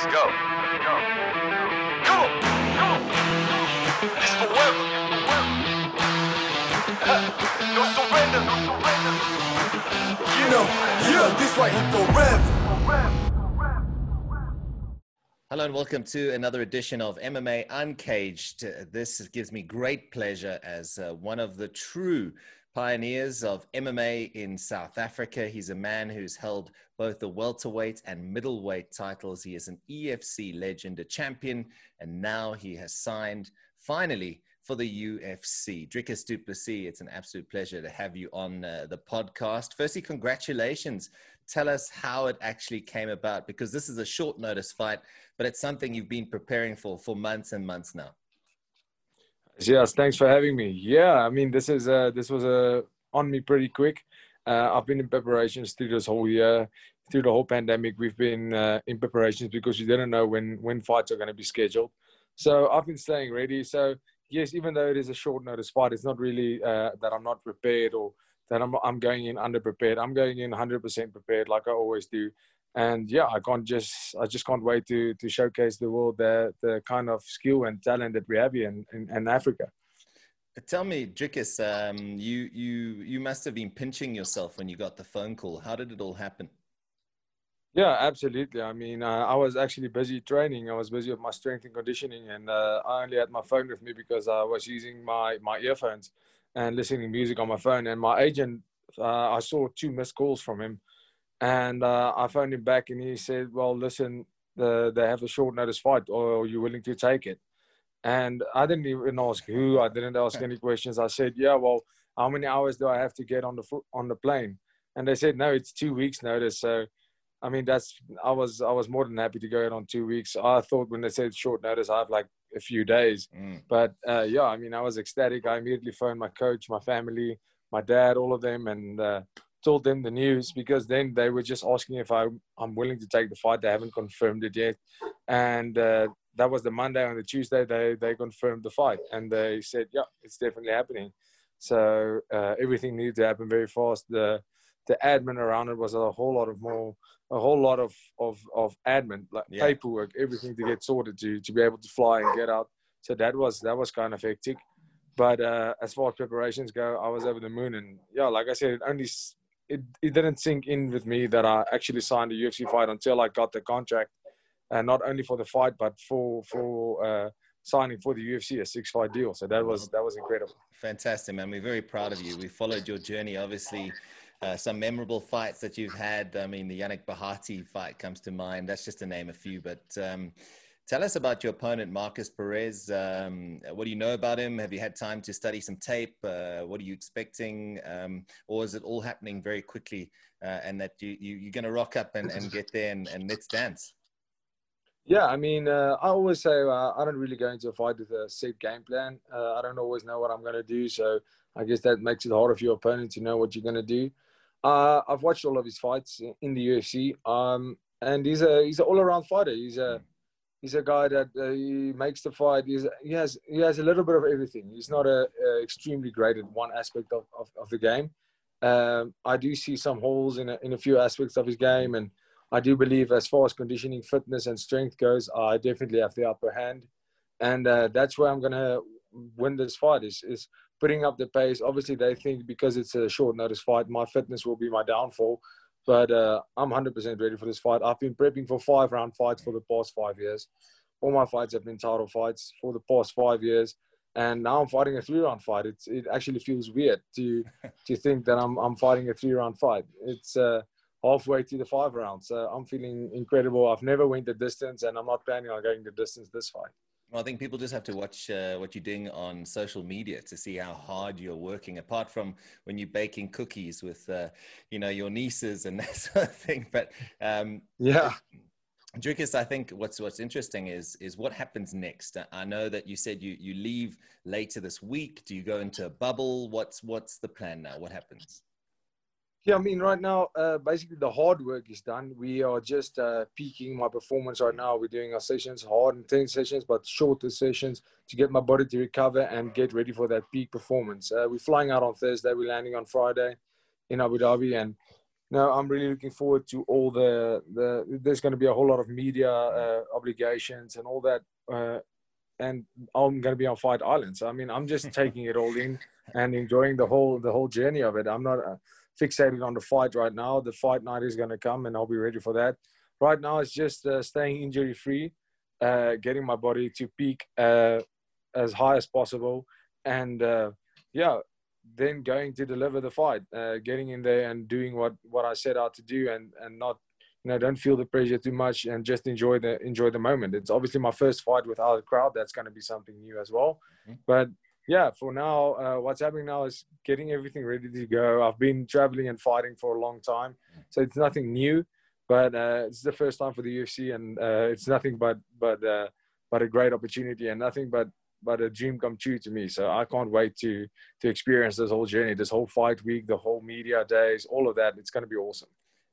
Let's go. Let's go. Come on. This forever. no surrender. No surrender. You know, yeah, this right here forever. Hello and welcome to another edition of MMA Uncaged. This gives me great pleasure as uh, one of the true pioneers of MMA in South Africa. He's a man who's held both the welterweight and middleweight titles. He is an EFC legend, a champion, and now he has signed finally for the UFC. Dricus du Plessis, it's an absolute pleasure to have you on uh, the podcast. Firstly, congratulations. Tell us how it actually came about because this is a short notice fight, but it's something you've been preparing for for months and months now. Yes, thanks for having me. Yeah, I mean, this is uh, this was uh, on me pretty quick. Uh, I've been in preparations through this whole year, through the whole pandemic. We've been uh, in preparations because you didn't know when when fights are going to be scheduled. So I've been staying ready. So yes, even though it is a short notice fight, it's not really uh, that I'm not prepared or that I'm I'm going in underprepared. I'm going in 100% prepared, like I always do. And yeah, I can't just I just can't wait to to showcase the world the the kind of skill and talent that we have here in, in, in Africa. Tell me, Dricus, um, you you you must have been pinching yourself when you got the phone call. How did it all happen? Yeah, absolutely. I mean, uh, I was actually busy training. I was busy with my strength and conditioning, and uh, I only had my phone with me because I was using my my earphones and listening to music on my phone. And my agent, uh, I saw two missed calls from him, and uh, I phoned him back, and he said, "Well, listen, the, they have a short notice fight, or are you willing to take it?" And I didn't even ask who. I didn't ask any questions. I said, "Yeah, well, how many hours do I have to get on the on the plane?" And they said, "No, it's two weeks notice." So. I mean, that's I was I was more than happy to go out on two weeks. I thought when they said short notice, I have like a few days. Mm. But uh, yeah, I mean, I was ecstatic. I immediately phoned my coach, my family, my dad, all of them, and uh, told them the news because then they were just asking if I I'm willing to take the fight. They haven't confirmed it yet, and uh, that was the Monday. On the Tuesday, they they confirmed the fight, and they said, yeah, it's definitely happening. So uh, everything needed to happen very fast. The the admin around it was a whole lot of more a whole lot of of of admin like Yeah. paperwork everything to get sorted to to be able to fly and get out so that was that was kind of hectic but uh as far as preparations go i was over the moon and yeah like i said it only it, it didn't sink in with me that i actually signed a ufc fight until i got the contract and not only for the fight but for for uh signing for the ufc a six fight deal so that was that was incredible Fantastic, man. We're very proud of you. We followed your journey, obviously. Uh, some memorable fights that you've had. I mean, the Yannick Bahati fight comes to mind. That's just to name a few. But um, tell us about your opponent, Markus Perez. Um, what do you know about him? Have you had time to study some tape? Uh, what are you expecting? Um, or is it all happening very quickly uh, and that you, you, you're going to rock up and, and get there and, and let's dance? Yeah, I mean, uh, I always say uh, I don't really go into a fight with a set game plan. Uh, I don't always know what I'm going to do, so I guess that makes it harder for your opponent to know what you're going to do. Uh, I've watched all of his fights in the UFC, um, and he's a he's an all-around fighter. He's a he's a guy that uh, he makes the fight. He's, he has he has a little bit of everything. He's not a, a extremely great at one aspect of, of, of the game. Um, I do see some holes in a, in a few aspects of his game, and I do believe as far as conditioning, fitness, and strength goes, I definitely have the upper hand, and uh, that's where I'm gonna win this fight. Is is putting up the pace. Obviously, they think because it's a short notice fight, my fitness will be my downfall. But uh, I'm 100% ready for this fight. I've been prepping for five round fights for the past five years. All my fights have been title fights for the past five years, and now I'm fighting a three round fight. It's it actually feels weird to to think that I'm I'm fighting a three round fight. It's uh, halfway to the five rounds. So I'm feeling incredible. I've never went the distance, and I'm not planning on going the distance this fight. Well, I think people just have to watch uh, what you're doing on social media to see how hard you're working. Apart from when you're baking cookies with, uh, you know, your nieces and that sort of thing. But um, Yeah. Dricus, I think what's what's interesting is is what happens next. I know that you said you you leave later this week. Do you go into a bubble? What's what's the plan now? What happens? Yeah, I mean, right now, uh, basically the hard work is done. We are just uh, peaking my performance right now. We're doing our sessions, hard intense sessions, but shorter sessions to get my body to recover and get ready for that peak performance. Uh, we're flying out on Thursday. We're landing on Friday in Abu Dhabi, and no, I'm really looking forward to all the the. There's going to be a whole lot of media uh, obligations and all that, uh, and I'm going to be on Fight Island. So I mean, I'm just taking it all in and enjoying the whole the whole journey of it. I'm not uh, fixated on the fight right now. The fight night is going to come, and I'll be ready for that. Right now, it's just uh, staying injury free, uh, getting my body to peak uh, as high as possible, and yeah, then going to deliver the fight, uh, getting in there and doing what what I set out to do, and and not you know don't feel the pressure too much and just enjoy the enjoy the moment. It's obviously my first fight without a crowd. That's going to be something new as well. Mm-hmm. But yeah, for now, uh, what's happening now is getting everything ready to go. I've been traveling and fighting for a long time, so it's nothing new. But uh, it's the first time for the UFC, and uh, it's nothing but but uh, but a great opportunity, and nothing but but a dream come true to me. So I can't wait to to experience this whole journey, this whole fight week, the whole media days, all of that. It's going to be awesome.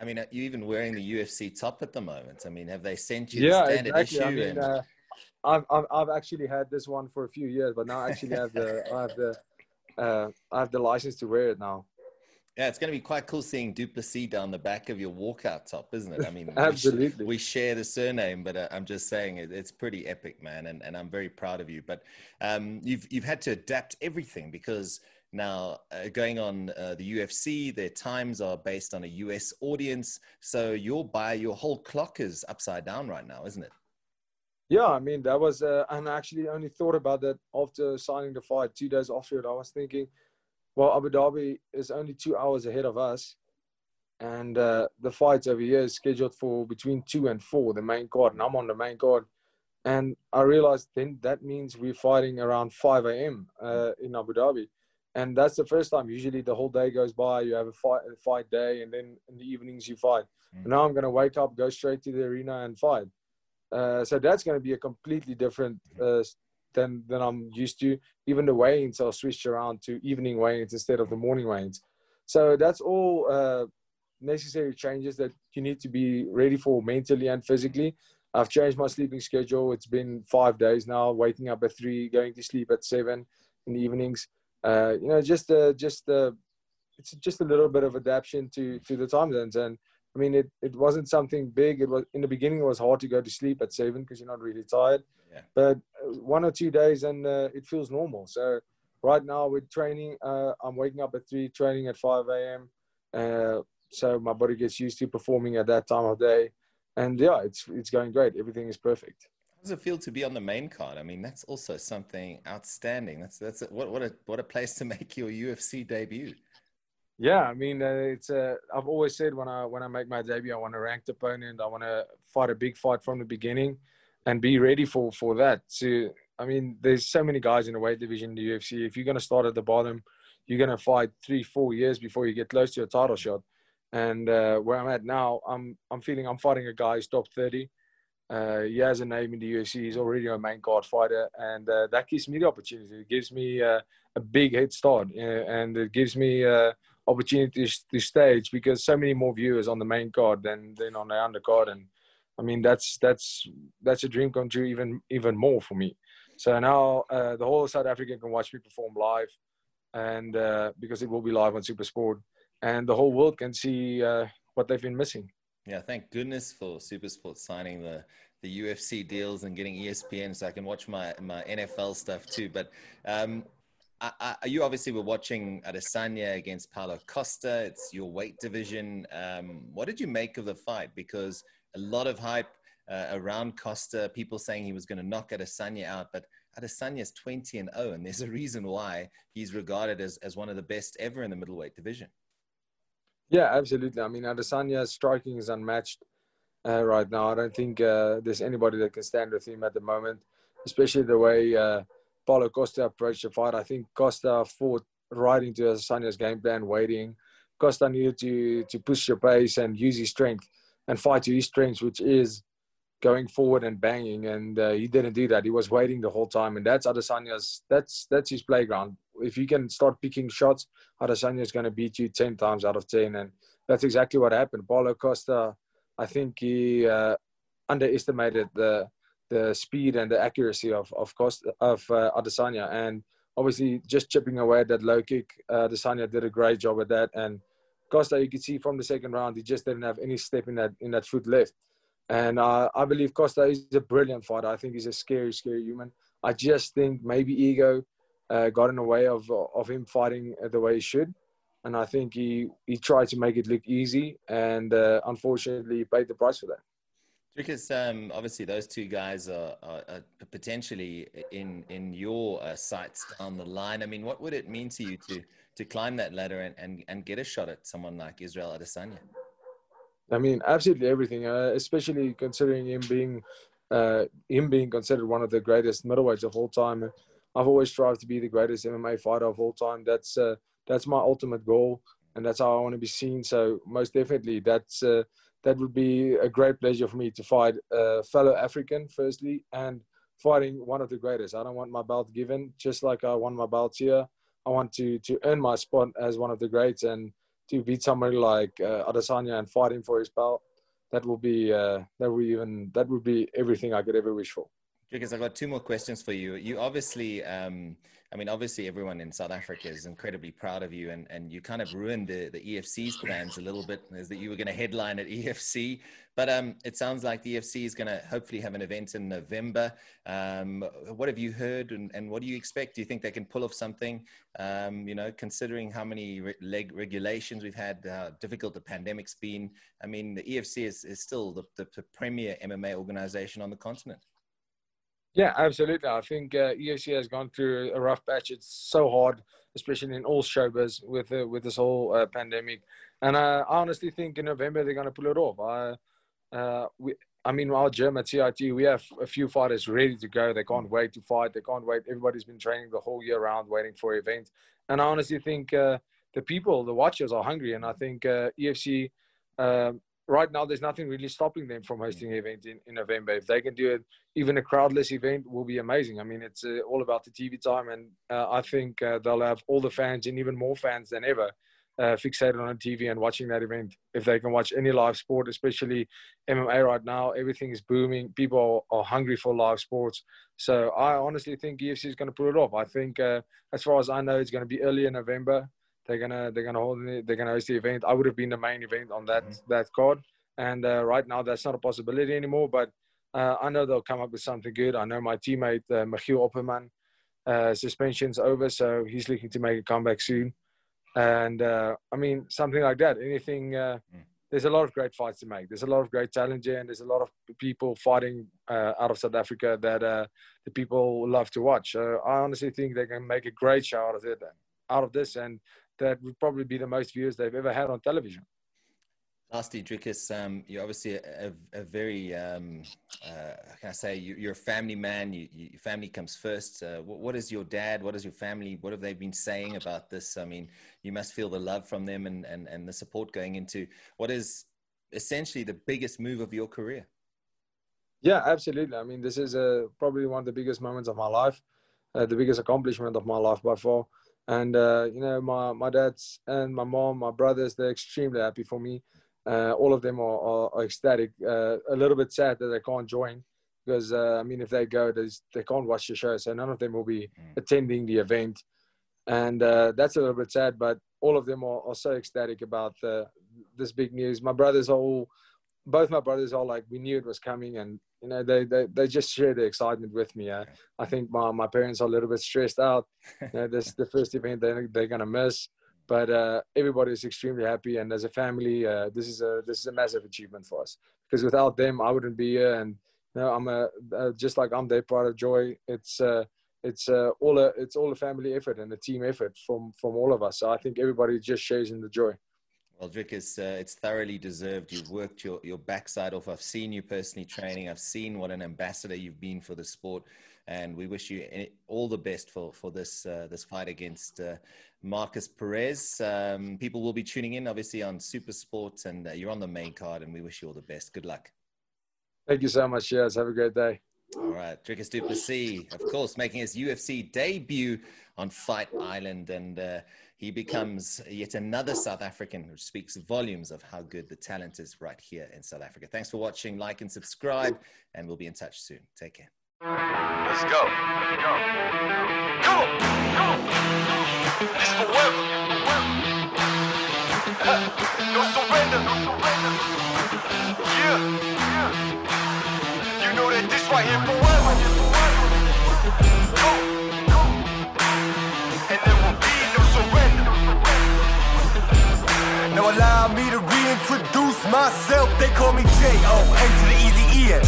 I mean, are you even wearing the UFC top at the moment? I mean, have they sent you yeah, the standard exactly. issue? I mean, and... I've, I've, I've actually had this one for a few years, but now I actually have the I have the uh, I have the license to wear it now. Yeah, it's going to be quite cool seeing Du Plessis down the back of your walkout top, isn't it? I mean, absolutely. We, sh- we, share the surname, but uh, I'm just saying it, it's pretty epic, man, and, and I'm very proud of you. But um, you've you've had to adapt everything because now uh, going on uh, the UFC, their times are based on a US audience, so your buy your whole clock is upside down right now, isn't it? Yeah, I mean that was, uh, and I actually only thought about that after signing the fight. Two days after it, I was thinking well, Abu Dhabi is only two hours ahead of us, and uh, the fights over here is scheduled for between two and four, the main card, and I'm on the main card. And I realized then that means we're fighting around 5 a.m. Uh, in Abu Dhabi. And that's the first time. Usually the whole day goes by, you have a fight, a fight day, and then in the evenings you fight. Mm. now I'm going to wake up, go straight to the arena and fight. Uh, so that's going to be a completely different uh, than than I'm used to. Even the weigh-ins are switched around to evening weigh-ins instead of the morning weigh-ins. So that's all uh, necessary changes that you need to be ready for mentally and physically. I've changed my sleeping schedule. It's been five days now, waking up at three, going to sleep at seven in the evenings. Uh, you know, just uh, just uh, it's just a little bit of adaptation to to the time zones. And I mean, it, it wasn't something big. It was in the beginning. It was hard to go to sleep at seven because you're not really tired. Yeah. But uh, one or two days and uh, it feels normal. So right now with training, uh, I'm waking up at three, training at 5 a.m. Uh, so my body gets used to performing at that time of day. And yeah, it's, it's going great. Everything is perfect. How does it feel to be on the main card? I mean, that's also something outstanding. That's, that's, a, what, what a, what a place to make your UFC debut. Yeah, I mean, uh, it's. Uh, I've always said when I when I make my debut, I want a ranked opponent. I want to fight a big fight from the beginning and be ready for for that. So I mean, there's so many guys in the weight division in the UFC. If you're gonna start at the bottom, you're gonna fight three, four years before you get close to a title shot. And uh, where I'm at now, I'm I'm feeling I'm fighting a guy who's top 30. Uh, he has a name in the UFC. He's already a main card fighter, and uh, that gives me the opportunity. It gives me uh, a big head start, and it gives me opportunities to stage because so many more viewers on the main card than than on the undercard, and I mean, that's that's that's a dream come true even even more for me. So now uh, the whole South Africa can watch me perform live, and uh, because it will be live on SuperSport, and the whole world can see uh, what they've been missing. Yeah, thank goodness for SuperSport signing the the UFC deals and getting ESPN, so I can watch my my NFL stuff too. But um, I, I, you obviously were watching Adesanya against Paulo Costa. It's your weight division. Um, what did you make of the fight? Because a lot of hype uh, around Costa, people saying he was going to knock Adesanya out, but Adesanya is 20 and 0, and there's a reason why he's regarded as, as one of the best ever in the middleweight division. Yeah, absolutely. I mean, Adesanya's striking is unmatched uh, right now. I don't think uh, there's anybody that can stand with him at the moment, especially the way uh, Paulo Costa approached the fight. I think Costa fought right into Adesanya's game plan, waiting. Costa needed to to push your pace and use his strength and fight to his strengths, which is going forward and banging. And uh, he didn't do that. He was waiting the whole time, and that's Adesanya's. That's that's his playground. If you can start picking shots, Adesanya is going to beat you ten times out of ten, and that's exactly what happened. Paulo Costa, I think he uh, underestimated the the speed and the accuracy of of Costa of uh, Adesanya, and obviously just chipping away at that low kick. Uh, Adesanya did a great job at that, and Costa, you could see from the second round, he just didn't have any step in that in that foot left. And uh, I believe Costa is a brilliant fighter. I think he's a scary, scary human. I just think maybe ego uh, got in the way of of him fighting the way he should, and I think he he tried to make it look easy, and uh, unfortunately, he paid the price for that. Because um, obviously those two guys are, are, are potentially in in your uh, sights down the line. I mean, what would it mean to you to to climb that ladder and, and, and get a shot at someone like Israel Adesanya? I mean, absolutely everything, uh, especially considering him being uh, him being considered one of the greatest middleweights of all time. I've always strived to be the greatest MMA fighter of all time. That's uh, that's my ultimate goal, and that's how I want to be seen. So most definitely, that's uh, that would be a great pleasure for me to fight a fellow African, firstly, and fighting one of the greatest. I don't want my belt given, just like I won my belt here. I want to to earn my spot as one of the greats and to beat somebody like uh, Adesanya and fight him for his belt. That will be uh, that would even that would be everything I could ever wish for. Because I've got two more questions for you. You obviously, um, I mean, obviously everyone in South Africa is incredibly proud of you and, and you kind of ruined the, the EFC's plans a little bit is that you were going to headline at EFC, but um, it sounds like the EFC is going to hopefully have an event in November. Um, what have you heard and, and what do you expect? Do you think they can pull off something? Um, you know, considering how many re- leg regulations we've had, how difficult the pandemic's been. I mean, the EFC is, is still the, the, the premier MMA organization on the continent. Yeah, absolutely. I think uh, EFC has gone through a rough patch. It's so hard, especially in all showbiz with uh, with this whole uh, pandemic. And uh, I honestly think in November they're going to pull it off. I, uh, we, I mean, our gym at CIT, we have a few fighters ready to go. They can't wait to fight. They can't wait. Everybody's been training the whole year round, waiting for events. And I honestly think uh, the people, the watchers, are hungry. And I think EFC um, right now there's nothing really stopping them from hosting an event in, in November. If they can do it, even a crowdless event will be amazing. I mean, it's uh, all about the TV time, and uh, I think uh, they'll have all the fans and even more fans than ever uh, fixated on TV and watching that event. If they can watch any live sport, especially MMA right now, everything is booming. People are, are hungry for live sports. So I honestly think EFC is going to pull it off. I think, uh, as far as I know, it's going to be early in November they're gonna they're gonna hold they're gonna host the event. I would have been the main event on that mm-hmm. that card, and uh, right now that's not a possibility anymore. But uh, I know they'll come up with something good. I know my teammate uh, Michiel Opperman uh, suspension's over, so he's looking to make a comeback soon. And uh, I mean something like that. Anything. Uh, mm. There's a lot of great fights to make. There's a lot of great talent here, and there's a lot of people fighting uh, out of South Africa that the people love to watch. So I honestly think they can make a great show out of it, out of this, and that would probably be the most viewers they've ever had on television. Lastly, Dricus, um, you're obviously a, a, a very, um, uh, can I say, you, are a family man. You, you, your family comes first. Uh, what, what is your dad? What is your family? What have they been saying about this? I mean, you must feel the love from them and, and, and the support going into what is essentially the biggest move of your career. Yeah, absolutely. I mean, this is uh, probably one of the biggest moments of my life, uh, the biggest accomplishment of my life by far and uh, you know my my dad's and my mom my brothers they're extremely happy for me. Uh, all of them are, are, are ecstatic. Uh, a little bit sad that they can't join because uh, i mean if they go they can't watch the show. So none of them will be mm. attending the event. And uh, that's a little bit sad but all of them are, are so ecstatic about uh, this big news. My brothers are all both my brothers are like we knew it was coming and you know they they, they just share the excitement with me uh, i think my, my parents are a little bit stressed out. You know, this is the first event they're, they're gonna miss but uh, everybody is extremely happy and as a family uh, this is a this is a massive achievement for us. Because without them i wouldn't be here and you know i'm a uh, just like i'm their part of joy it's uh, it's uh, all a it's all a family effort and a team effort from from all of us. So i think everybody just shares in the joy well, Drick, it's, uh, it's thoroughly deserved. You've worked your, your backside off. I've seen you personally training. I've seen what an ambassador you've been for the sport. And we wish you all the best for, for this, uh, this fight against uh, Markus Perez. Um, people will be tuning in, obviously, on Super Sports, and uh, you're on the main card, and we wish you all the best. Good luck. Thank you so much. Yes, have a great day. All right, Dricus du Plessis, of course, making his UFC debut on Fight Island. And uh, he becomes yet another South African who speaks volumes of how good the talent is right here in South Africa. Thanks for watching, like and subscribe, and we'll be in touch soon. Take care. Let's go. Go. Go. Go. This forever. forever. no surrender. Yeah. You know that this right here. Go. Allow me to reintroduce myself. They call me J.O.N. to the easy E-N.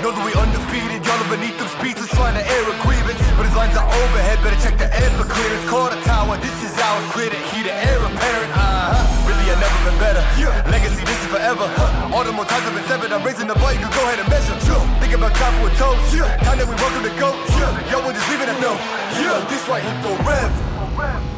Know that we undefeated. Y'all are beneath them speeches trying to air a grievance. But his lines are overhead. Better check the air for clearance. Call the tower. This is our Clear the heat. The air apparent. Uh-huh. Really, I've never been better. Legacy, this is forever. All the more times I've been severed. I'm raising the bar. You can go ahead and measure. Think about time for a toast. Time that we welcome to go. Yo, we're just leaving a note. Yeah, this right here forever.